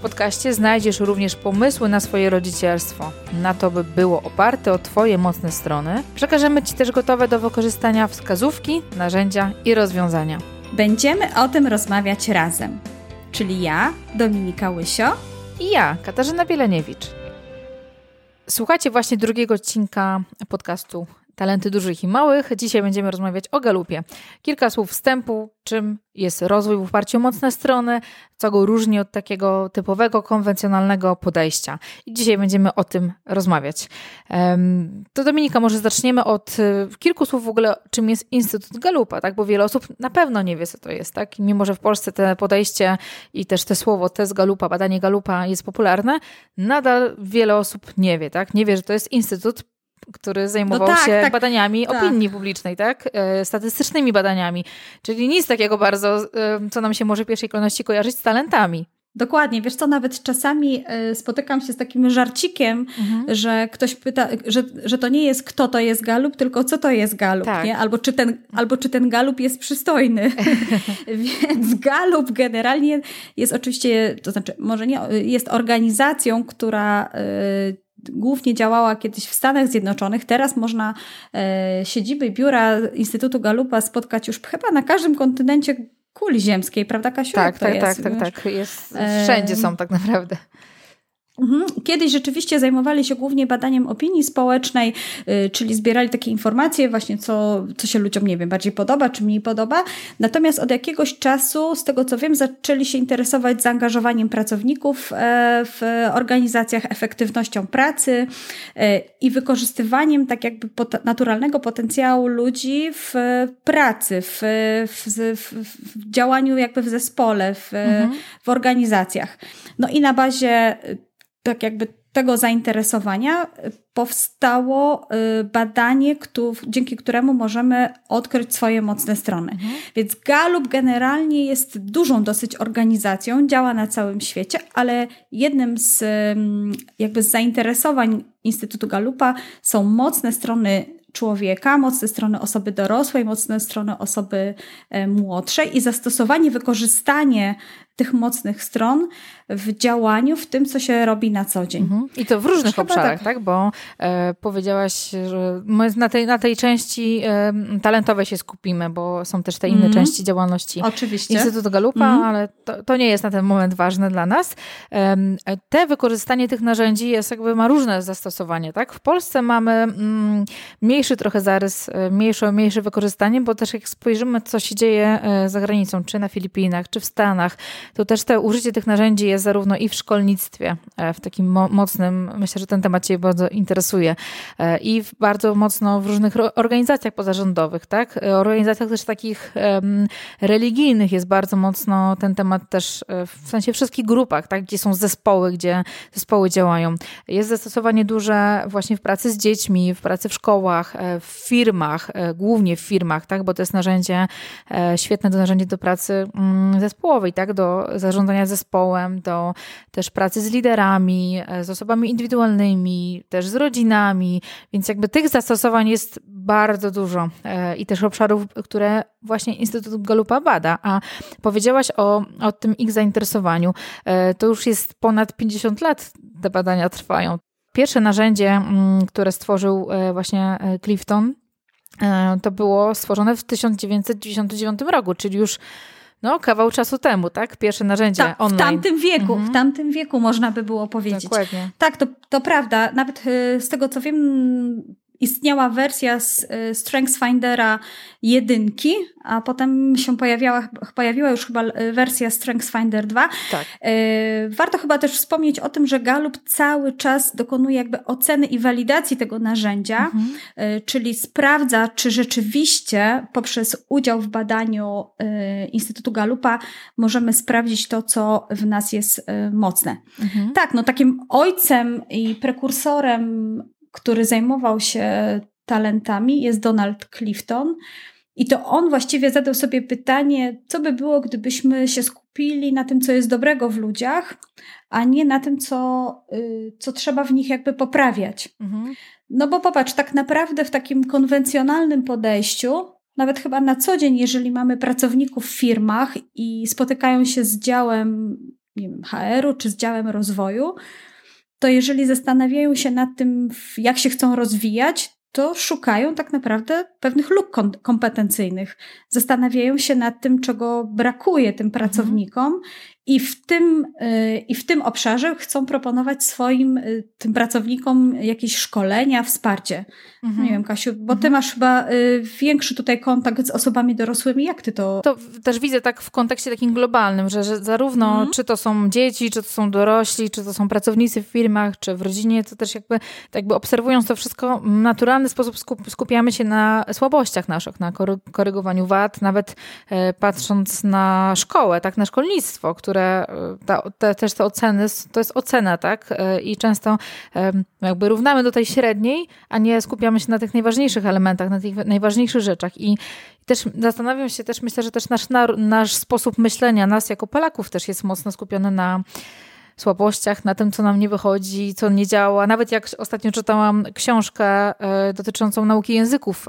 W podcaście znajdziesz również pomysły na swoje rodzicielstwo, na to, by było oparte o Twoje mocne strony. Przekażemy Ci też gotowe do wykorzystania wskazówki, narzędzia i rozwiązania. Będziemy o tym rozmawiać razem, czyli ja, Dominika Łysio i ja, Katarzyna Bieleniewicz. Słuchacie właśnie drugiego odcinka podcastu Talenty Dużych i Małych. Dzisiaj będziemy rozmawiać o galupie. Kilka słów wstępu, czym jest rozwój w oparciu o mocne strony, co go różni od takiego typowego, konwencjonalnego podejścia. I dzisiaj będziemy o tym rozmawiać. To Dominika, może zaczniemy od y, kilku słów w ogóle, czym jest Instytut Galupa, tak? bo wiele osób na pewno nie wie, co to jest. Tak? mimo, że w Polsce te podejście i też te słowo test Galupa, badanie Galupa jest popularne, nadal wiele osób nie wie. Tak? Nie wie, że to jest Instytut który zajmował no tak, się tak, badaniami tak. opinii publicznej, tak? E, statystycznymi badaniami. Czyli nic takiego bardzo, e, co nam się może w pierwszej kolejności kojarzyć z talentami. Dokładnie, wiesz co, nawet czasami e, spotykam się z takim żarcikiem, mhm. że ktoś pyta, że, że to nie jest kto to jest galup, tylko co to jest galup, tak. nie? Albo czy, ten, albo czy ten galup jest przystojny. Więc galup generalnie jest oczywiście, to znaczy może nie, jest organizacją, która głównie działała kiedyś w Stanach Zjednoczonych. Teraz można e, siedziby biura Instytutu Galupa spotkać już chyba na każdym kontynencie kuli ziemskiej, prawda Kasiu? Tak, tak, tak, tak, tak. Jest, wszędzie są tak naprawdę. Mhm. Kiedyś rzeczywiście zajmowali się głównie badaniem opinii społecznej, yy, czyli zbierali takie informacje właśnie, co, co się ludziom, nie wiem, bardziej podoba, czy mniej podoba. Natomiast od jakiegoś czasu, z tego co wiem, zaczęli się interesować zaangażowaniem pracowników e, w organizacjach, efektywnością pracy e, i wykorzystywaniem tak jakby naturalnego potencjału ludzi w pracy, w, w, w, w działaniu jakby w zespole, w, mhm. w organizacjach. No i na bazie tak jakby tego zainteresowania powstało y, badanie, dzięki któremu możemy odkryć swoje mocne strony. Mhm. Więc Galup generalnie jest dużą dosyć organizacją, działa na całym świecie, ale jednym z jakby z zainteresowań Instytutu Galupa są mocne strony człowieka, mocne strony osoby dorosłej, mocne strony osoby e, młodszej i zastosowanie, wykorzystanie tych mocnych stron w działaniu, w tym, co się robi na co dzień. Mhm. I to w różnych Trzeba obszarach, tak? tak? Bo e, powiedziałaś, że my na tej, na tej części e, talentowej się skupimy, bo są też te inne mhm. części działalności Oczywiście. Instytutu Galupa, mhm. ale to, to, nie jest na ten moment ważne dla nas. E, te wykorzystanie tych narzędzi jest jakby ma różne zastosowanie, tak? W Polsce mamy mm, mniejszy trochę zarys, e, mniejsze, mniejsze wykorzystanie, bo też jak spojrzymy, co się dzieje e, za granicą, czy na Filipinach, czy w Stanach, to też te użycie tych narzędzi jest zarówno i w szkolnictwie, e, w takim mo mocnym, myślę, że ten temat Cię bardzo interesuje, i w bardzo mocno w różnych organizacjach pozarządowych, tak? Organizacjach też takich um, religijnych jest bardzo mocno ten temat też w sensie wszystkich grupach, tak? Gdzie są zespoły, gdzie zespoły działają. Jest zastosowanie duże właśnie w pracy z dziećmi, w pracy w szkołach, w firmach, głównie w firmach, tak? Bo to jest narzędzie, świetne do narzędzie do pracy mm, zespołowej, tak? Do zarządzania zespołem, do też pracy z liderami, e, z osobami indywidualnymi, też z rodzinami, więc jakby tych zastosowań jest bardzo dużo e, i też obszarów, które właśnie Instytut Galupa bada. A powiedziałaś o, o tym ich zainteresowaniu. E, to już jest ponad 50 lat te badania trwają. Pierwsze narzędzie, mm, które stworzył właśnie Clifton, to było stworzone w 1999 roku, czyli już no, kawał czasu temu, tak? Pierwsze narzędzie tak, online. W tamtym wieku, mhm. w tamtym wieku można by było powiedzieć. Dokładnie. Tak, to, to prawda. Nawet z tego co wiem, istniała wersja z y, StrengthsFindera jedynki, a potem się pojawiała, pojawiła już chyba y, wersja StrengthsFinder 2. Tak. Y, warto chyba też wspomnieć o tym, że Gallup cały czas dokonuje jakby oceny i walidacji tego narzędzia, mhm. czyli sprawdza, czy rzeczywiście poprzez udział w badaniu Instytutu Gallupa możemy sprawdzić to, co w nas jest mocne. Mhm. Tak, no takim ojcem i prekursorem który zajmował się talentami, jest Donald Clifton. I to on właściwie zadał sobie pytanie, co by było, gdybyśmy się skupili na tym, co jest dobrego w ludziach, a nie na tym, co, y, co trzeba w nich jakby poprawiać. Mhm. No bo popatrz, tak naprawdę w takim konwencjonalnym podejściu, nawet chyba na co dzień, jeżeli mamy pracowników w firmach i spotykają się z działem HR-u czy z działem rozwoju, to jeżeli zastanawiają się nad tym, jak się chcą rozwijać, to szukają tak naprawdę pewnych luk kompetencyjnych. Zastanawiają się nad tym, czego brakuje tym mhm. pracownikom i w tym, y, I w tym obszarze chcą proponować swoim y, tym pracownikom jakieś szkolenia, wsparcie. Mhm. Nie wiem, Kasiu, bo ty mhm. masz chyba y, większy tutaj kontakt z osobami dorosłymi. Jak ty to. To też widzę tak w kontekście takim globalnym, że, że zarówno mhm. czy to są dzieci, czy to są dorośli, czy to są pracownicy w firmach, czy w rodzinie, to też jakby, jakby obserwując to wszystko, w naturalny sposób skupiamy się na słabościach naszych, na korygowaniu wad, nawet e, patrząc na szkołę, tak, na szkolnictwo, które które e, ta, te, też te oceny, to jest ocena, tak? E, I często jakby równamy do tej średniej, a nie skupiamy się na tych najważniejszych elementach, na tych najważniejszych rzeczach. I też zastanawiam się, też myślę, że też nasz, nasz sposób myślenia, nas jako Polaków też jest mocno skupiony na słabościach, na tym, co nam nie wychodzi, co nie działa. Nawet jak ostatnio czytałam książkę e, dotyczącą nauki języków,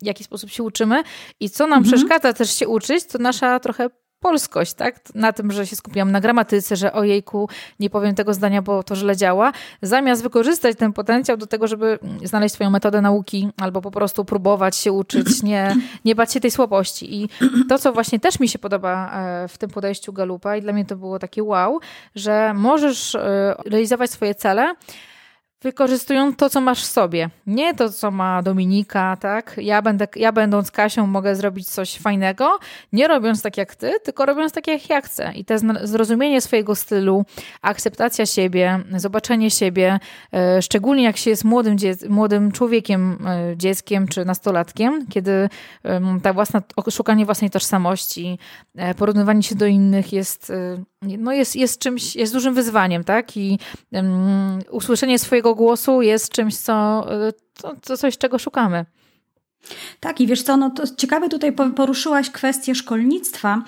w jaki sposób się uczymy i co nam mhm. przeszkadza też się uczyć, to nasza trochę polskość, tak? Na tym, że się skupiam na gramatyce, że ojejku, nie powiem tego zdania, bo to źle działa, zamiast wykorzystać ten potencjał do tego, żeby znaleźć swoją metodę nauki albo po prostu próbować się uczyć, nie, nie bać się tej słabości. I to, co właśnie też mi się podoba e, w tym podejściu Galupa i dla mnie to było takie wow, że możesz e, realizować swoje cele, wykorzystują to, co masz w sobie. Nie to, co ma Dominika, tak? Ja, będę, ja będąc Kasią mogę zrobić coś fajnego, nie robiąc tak jak ty, tylko robiąc tak jak ja chcę. I to zrozumienie swojego stylu, akceptacja siebie, zobaczenie siebie, e, szczególnie jak się jest młodym, młodym człowiekiem, e, dzieckiem czy nastolatkiem, kiedy ta własna, szukanie własnej tożsamości, e, porównywanie się do innych jest no jest, jest czymś, jest dużym wyzwaniem, tak? I um, usłyszenie swojego głosu jest czymś, co, to, to coś, czego szukamy. Tak, i wiesz co, no to ciekawe tutaj poruszyłaś kwestię szkolnictwa,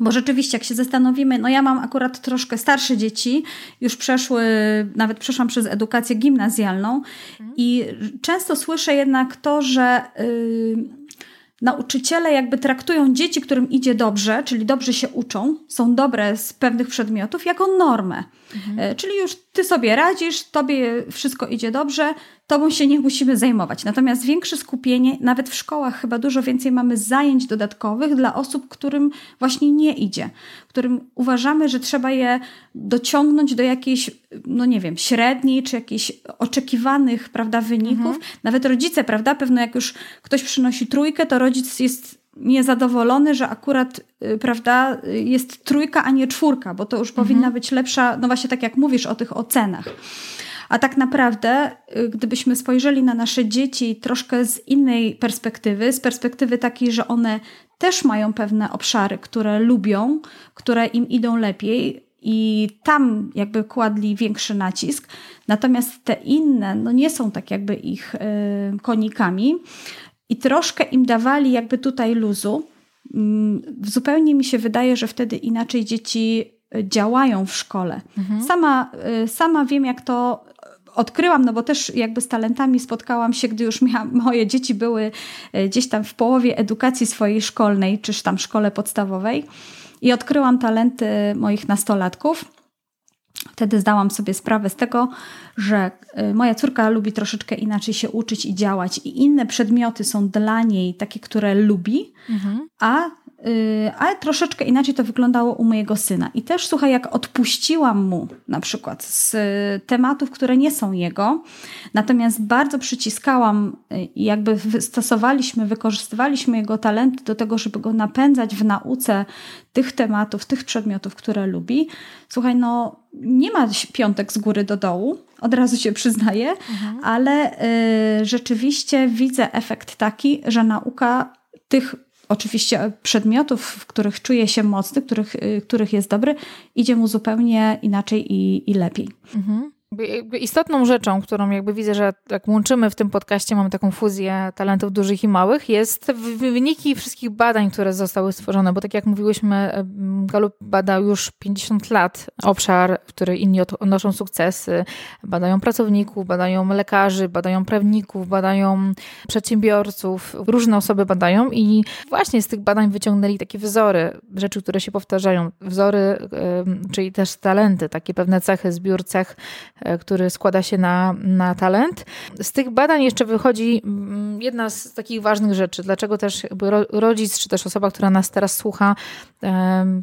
bo rzeczywiście, jak się zastanowimy, no ja mam akurat troszkę starsze dzieci, już przeszły, nawet przeszłam przez edukację gimnazjalną i często słyszę jednak to, że. Yy, nauczyciele jakby traktują dzieci, którym idzie dobrze, czyli dobrze się uczą, są dobre z pewnych przedmiotów, jako normę. Mhm. E, czyli już ty sobie radzisz, tobie wszystko idzie dobrze, tobą się nie musimy zajmować. Natomiast większe skupienie, nawet w szkołach chyba dużo więcej mamy zajęć dodatkowych dla osób, którym właśnie nie idzie, którym uważamy, że trzeba je dociągnąć do jakiejś, no nie wiem, średniej czy jakichś oczekiwanych, prawda, wyników. Mhm. Nawet rodzice, prawda, pewno jak już ktoś przynosi trójkę, to rodzic jest niezadowolony, że akurat, y, prawda, jest trójka, a nie czwórka, bo to już mhm. powinna być lepsza, no właśnie tak jak mówisz o tych ocenach. A tak naprawdę, y, gdybyśmy spojrzeli na nasze dzieci troszkę z innej perspektywy, z perspektywy takiej, że one też mają pewne obszary, które lubią, które im idą lepiej, i tam jakby kładli większy nacisk, natomiast te inne no nie są tak jakby ich y, konikami i troszkę im dawali jakby tutaj luzu. Mm, zupełnie mi się wydaje, że wtedy inaczej dzieci działają w szkole. Mhm. Sama, y, sama wiem, jak to odkryłam, no bo też jakby z talentami spotkałam się, gdy już miałam, moje dzieci były gdzieś tam w połowie edukacji swojej szkolnej, czyż tam szkole podstawowej i odkryłam talenty moich nastolatków. Wtedy zdałam sobie sprawę z tego, że y, moja córka lubi troszeczkę inaczej się uczyć i działać, i inne przedmioty są dla niej takie, które lubi, mhm. a ale troszeczkę inaczej to wyglądało u mojego syna. I też słuchaj, jak odpuściłam mu na przykład z tematów, które nie są jego, natomiast bardzo przyciskałam y, i jakby stosowaliśmy, wykorzystywaliśmy jego talenty do tego, żeby go napędzać w nauce tych tematów, tych przedmiotów, które lubi. Słuchaj, no nie ma piątek z góry do dołu, od razu się przyznaję, mhm. ale y, rzeczywiście widzę efekt taki, że nauka tych oczywiście przedmiotów, w których czuje się mocny, których, y, których jest dobry, idzie mu zupełnie inaczej i, i lepiej. Mhm. Istotną rzeczą, którą jakby widzę, że jak łączymy w tym podcaście, mamy taką fuzję talentów dużych i małych, jest wyniki wszystkich badań, które zostały stworzone, bo tak jak mówiłyśmy, Galup bada już 50 lat obszar, w który inni odnoszą sukcesy, badają pracowników, badają lekarzy, badają prawników, badają przedsiębiorców, różne osoby badają i właśnie z tych badań wyciągnęli takie wzory, rzeczy, które się powtarzają, wzory, czyli też talenty, takie pewne cechy, zbiór cech który składa się na, na talent. Z tych badań jeszcze wychodzi mm, jedna z takich ważnych rzeczy, dlaczego też rodzic, czy też osoba, która nas teraz słucha,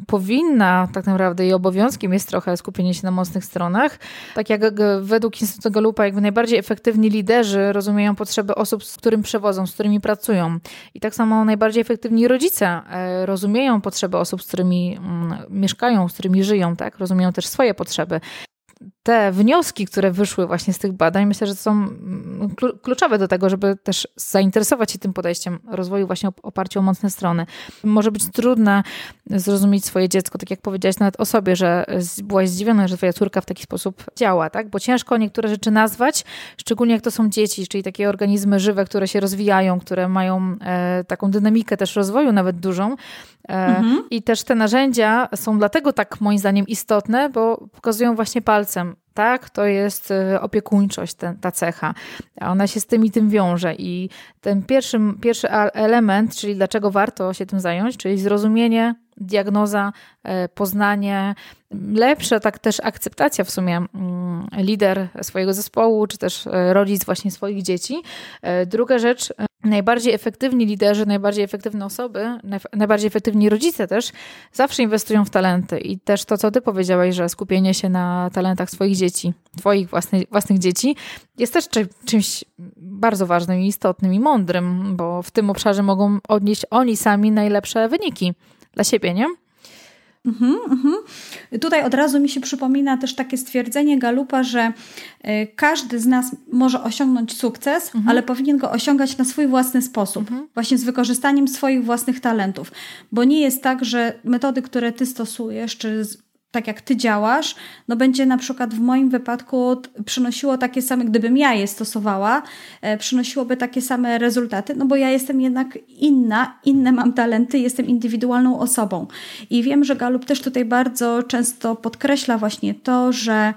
powinna, tak naprawdę jej obowiązkiem jest trochę skupienie się na mocnych stronach. Tak jak według Instytutu Galupa, jakby najbardziej efektywni liderzy rozumieją potrzeby osób, z którymi przewodzą, z którymi pracują. I tak samo najbardziej efektywni rodzice e, rozumieją potrzeby osób, z którymi mm, mieszkają, z którymi żyją, tak? Rozumieją też swoje potrzeby te wnioski, które wyszły właśnie z tych badań, myślę, że są mm, kluczowe do tego, żeby też zainteresować się tym podejściem rozwoju właśnie oparciu o mocne strony. Może być trudne zrozumieć swoje dziecko, tak jak powiedziałaś nawet o sobie, że byłaś zdziwiona, że twoja córka w taki sposób działa, tak? Bo ciężko niektóre rzeczy nazwać, szczególnie jak to są dzieci, czyli takie organizmy żywe, które się rozwijają, które mają e, taką dynamikę też rozwoju nawet dużą. E, mhm. I też te narzędzia są dlatego tak moim zdaniem istotne, bo pokazują właśnie palcem, tak, to jest y, opiekuńczość, ten, ta cecha. Ona się z tym i tym wiąże. I ten pierwszy, pierwszy element, czyli dlaczego warto się tym zająć, czyli zrozumienie, diagnoza, e, poznanie, lepsza tak też akceptacja w sumie mm, lider swojego zespołu, czy też e, rodzic właśnie swoich dzieci. E, druga rzecz, najbardziej efektywni liderzy, najbardziej efektywne osoby, najbardziej efektywni rodzice też zawsze inwestują w talenty. I też to, co ty powiedziałaś, że skupienie się na talentach swoich dzieci, twoich własnych, własnych dzieci, jest też czymś bardzo ważnym i istotnym i mądrym, bo w tym obszarze mogą odnieść oni sami najlepsze wyniki dla siebie, nie? Mhm, mhm. Tutaj od razu mi się przypomina też takie stwierdzenie Galupa, że y, każdy z nas może osiągnąć sukces, mhm. ale powinien go osiągać na swój własny sposób, właśnie z wykorzystaniem swoich własnych talentów. Bo nie jest tak, że metody, które ty stosujesz, czy tak jak ty działasz, no będzie na przykład w moim wypadku przynosiło takie same, gdybym ja je stosowała, e, przynosiłoby takie same rezultaty, no bo ja jestem jednak inna, inne mam talenty, jestem indywidualną osobą. I wiem, że Galup też tutaj bardzo często podkreśla właśnie to, że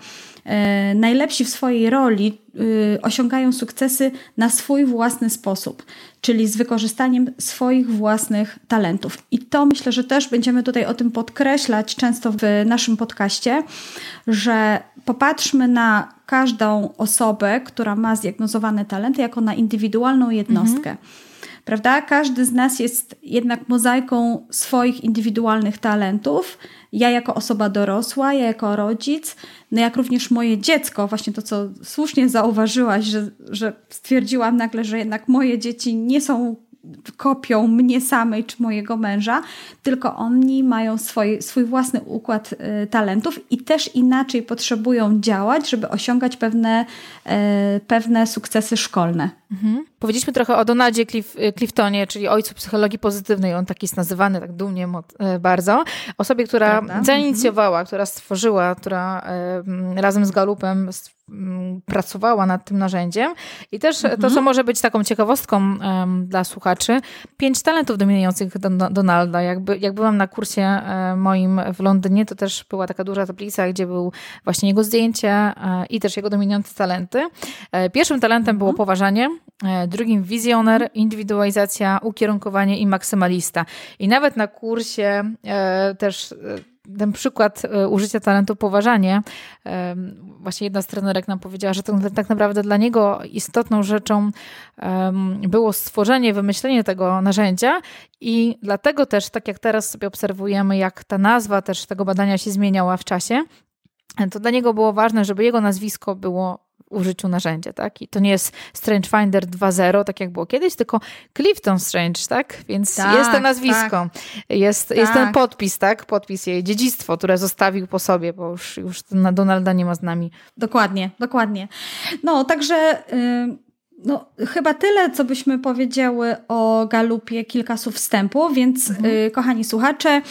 najlepsi w swojej roli y, osiągają sukcesy na swój własny sposób, czyli z wykorzystaniem swoich własnych talentów. I to myślę, że też będziemy tutaj o tym podkreślać często w naszym podcaście, że popatrzmy na każdą osobę, która ma zdiagnozowane talenty, jako na indywidualną jednostkę. Mhm prawda? Każdy z nas jest jednak mozaiką swoich indywidualnych talentów. Ja jako osoba dorosła, ja jako rodzic, no jak również moje dziecko, właśnie to, co słusznie zauważyłaś, że, że stwierdziłam nagle, że jednak moje dzieci nie są kopią mnie samej czy mojego męża, tylko oni mają swój, swój własny układ y, talentów i też inaczej potrzebują działać, żeby osiągać pewne, y, pewne sukcesy szkolne. Mhm. Powiedzieliśmy trochę o Donaldzie Cliff, y, Cliftonie, czyli ojcu psychologii pozytywnej. On taki jest nazywany tak dumnie bardzo. Osobie, która Prawda? zainicjowała, mhm. która stworzyła, która razem z Galupem pracowała nad tym narzędziem. I też mhm. to, co może być taką ciekawostką um, dla słuchaczy, pięć talentów dominujących Don Donalda. Jakby, jak byłam na kursie e, moim w Londynie, to też była taka duża tablica, gdzie był właśnie jego zdjęcie e, i też jego dominujące talenty. E, pierwszym talentem było mhm. poważanie, drugim wizjoner, indywidualizacja, ukierunkowanie i maksymalista. I nawet na kursie też ten przykład użycia talentu poważanie, właśnie jedna z trenerek nam powiedziała, że to tak naprawdę dla niego istotną rzeczą było stworzenie, wymyślenie tego narzędzia i dlatego też, tak jak teraz sobie obserwujemy, jak ta nazwa też tego badania się zmieniała w czasie, to dla niego było ważne, żeby jego nazwisko było użyciu narzędzia, tak? I to nie jest Strange Finder 2.0, tak jak było kiedyś, tylko Clifton Strange, tak? Więc tak, jest to nazwisko, tak. Jest, tak. jest ten podpis, tak? Podpis jej, dziedzictwo, które zostawił po sobie, bo już, już Donalda nie ma z nami. Dokładnie, dokładnie. No, także... Yy No, chyba tyle, co byśmy powiedziały o Galupie, kilka słów wstępu, więc mhm. y, kochani słuchacze,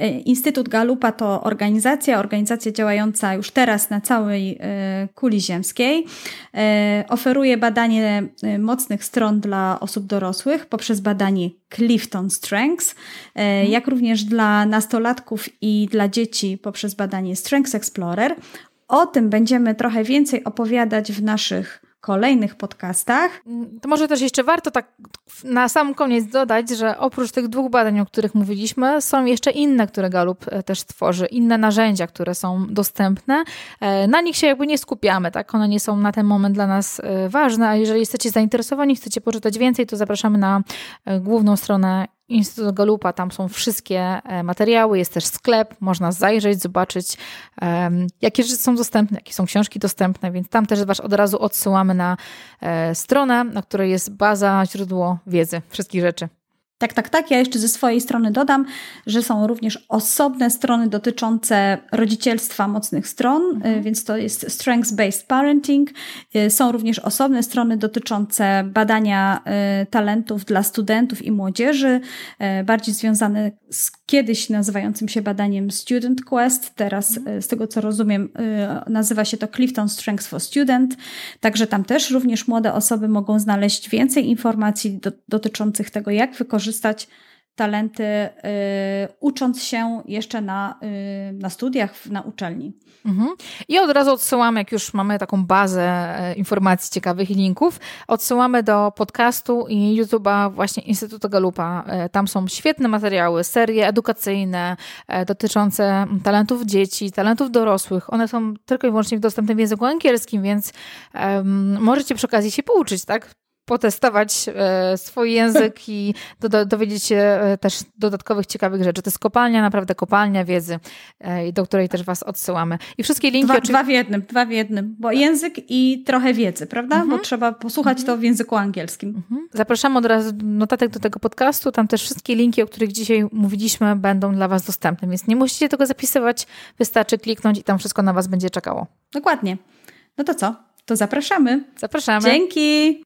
y, Instytut Galupa to organizacja, organizacja działająca już teraz na całej y, kuli ziemskiej. Oferuje badanie mocnych stron dla osób dorosłych poprzez badanie Clifton Strengths, mhm. jak również dla nastolatków i dla dzieci poprzez badanie Strengths Explorer. O tym będziemy trochę więcej opowiadać w naszych kolejnych podcastach. To może też jeszcze warto tak na sam koniec dodać, że oprócz tych dwóch badań, o których mówiliśmy, są jeszcze inne, które Galup e, też tworzy, inne narzędzia, które są dostępne. E, na nich się jakby nie skupiamy, tak? One nie są na ten moment dla nas e, ważne, a jeżeli jesteście zainteresowani, chcecie poczytać więcej, to zapraszamy na główną stronę Instytut Galupa, tam są wszystkie e, materiały, jest też sklep, można zajrzeć, zobaczyć, jakie rzeczy są dostępne, jakie są książki dostępne, więc tam też Was od razu odsyłamy na e, stronę, na której jest baza, źródło wiedzy, wszystkich rzeczy. Tak, tak, tak. Ja jeszcze ze swojej strony dodam, że są również osobne strony dotyczące rodzicielstwa mocnych stron, mhm. więc to jest Strengths-Based Parenting. Y, są również osobne strony dotyczące badania y, talentów dla studentów i młodzieży, y, bardziej związane z kiedyś nazywającym się badaniem Student Quest. Teraz, mhm. z tego co rozumiem, nazywa się to Clifton Strengths for Student. Także tam też również młode osoby mogą znaleźć więcej informacji do, dotyczących tego, jak wykorzystać wykorzystać talenty, y, ucząc się jeszcze na, y, na studiach, na uczelni. Mhm. I od razu odsyłamy, jak już mamy taką bazę e, informacji ciekawych i linków, odsyłamy do podcastu i YouTube'a właśnie Instytutu Galupa. E, tam są świetne materiały, serie edukacyjne e, dotyczące talentów dzieci, talentów dorosłych. One są tylko i wyłącznie dostępne w języku angielskim, więc możecie przy okazji się pouczyć, tak? Potestować e, swój język i do, dowiedzieć się e, też dodatkowych ciekawych rzeczy. To jest kopalnia, naprawdę kopalnia wiedzy, e, do której też Was odsyłamy. I wszystkie linki... Dwa, dwa w jednym, dwa w jednym, bo język i trochę wiedzy, prawda? Mhm. Bo trzeba posłuchać mhm. to w języku angielskim. Mhm. Zapraszamy od razu notatek do tego podcastu, tam też wszystkie linki, o których dzisiaj mówiliśmy, będą dla Was dostępne, więc nie musicie tego zapisywać, wystarczy kliknąć i tam wszystko na Was będzie czekało. Dokładnie. No to co? To zapraszamy. Zapraszamy. Dzięki.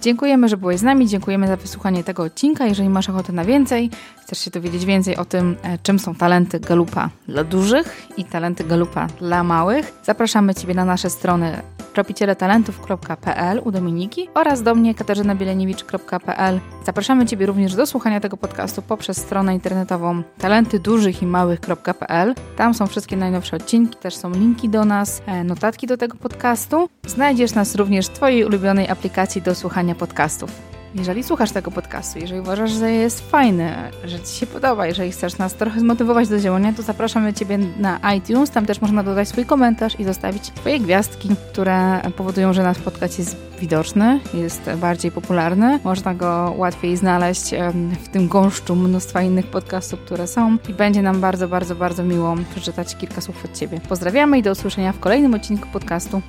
Dziękujemy, że byłeś z nami, dziękujemy za wysłuchanie tego odcinka. Jeżeli masz ochotę na więcej, chcesz się dowiedzieć więcej o tym, e, czym są talenty Galupa dla dużych i talenty Galupa dla małych, zapraszamy Ciebie na nasze strony tropicieletalentów.pl u Dominiki oraz do mnie katarzynabielenewicz.pl. Zapraszamy Ciebie również do słuchania tego podcastu poprzez stronę internetową talentydużychimałych.pl. Tam są wszystkie najnowsze odcinki, też są linki do nas, e, notatki do tego podcastu. Znajdziesz nas również w Twojej ulubionej aplikacji do słuchania podcastów. Jeżeli słuchasz tego podcastu, jeżeli uważasz, że jest fajny, że Ci się podoba, jeżeli chcesz nas trochę zmotywować do działania, to zapraszamy Ciebie na iTunes. Tam też można dodać swój komentarz i zostawić swoje gwiazdki, które powodują, że nasz podcast jest widoczny, jest bardziej popularny. Można go łatwiej znaleźć w tym gąszczu mnóstwa innych podcastów, które są i będzie nam bardzo, bardzo, bardzo miło przeczytać kilka słów od Ciebie. Pozdrawiamy i do usłyszenia w kolejnym odcinku podcastu.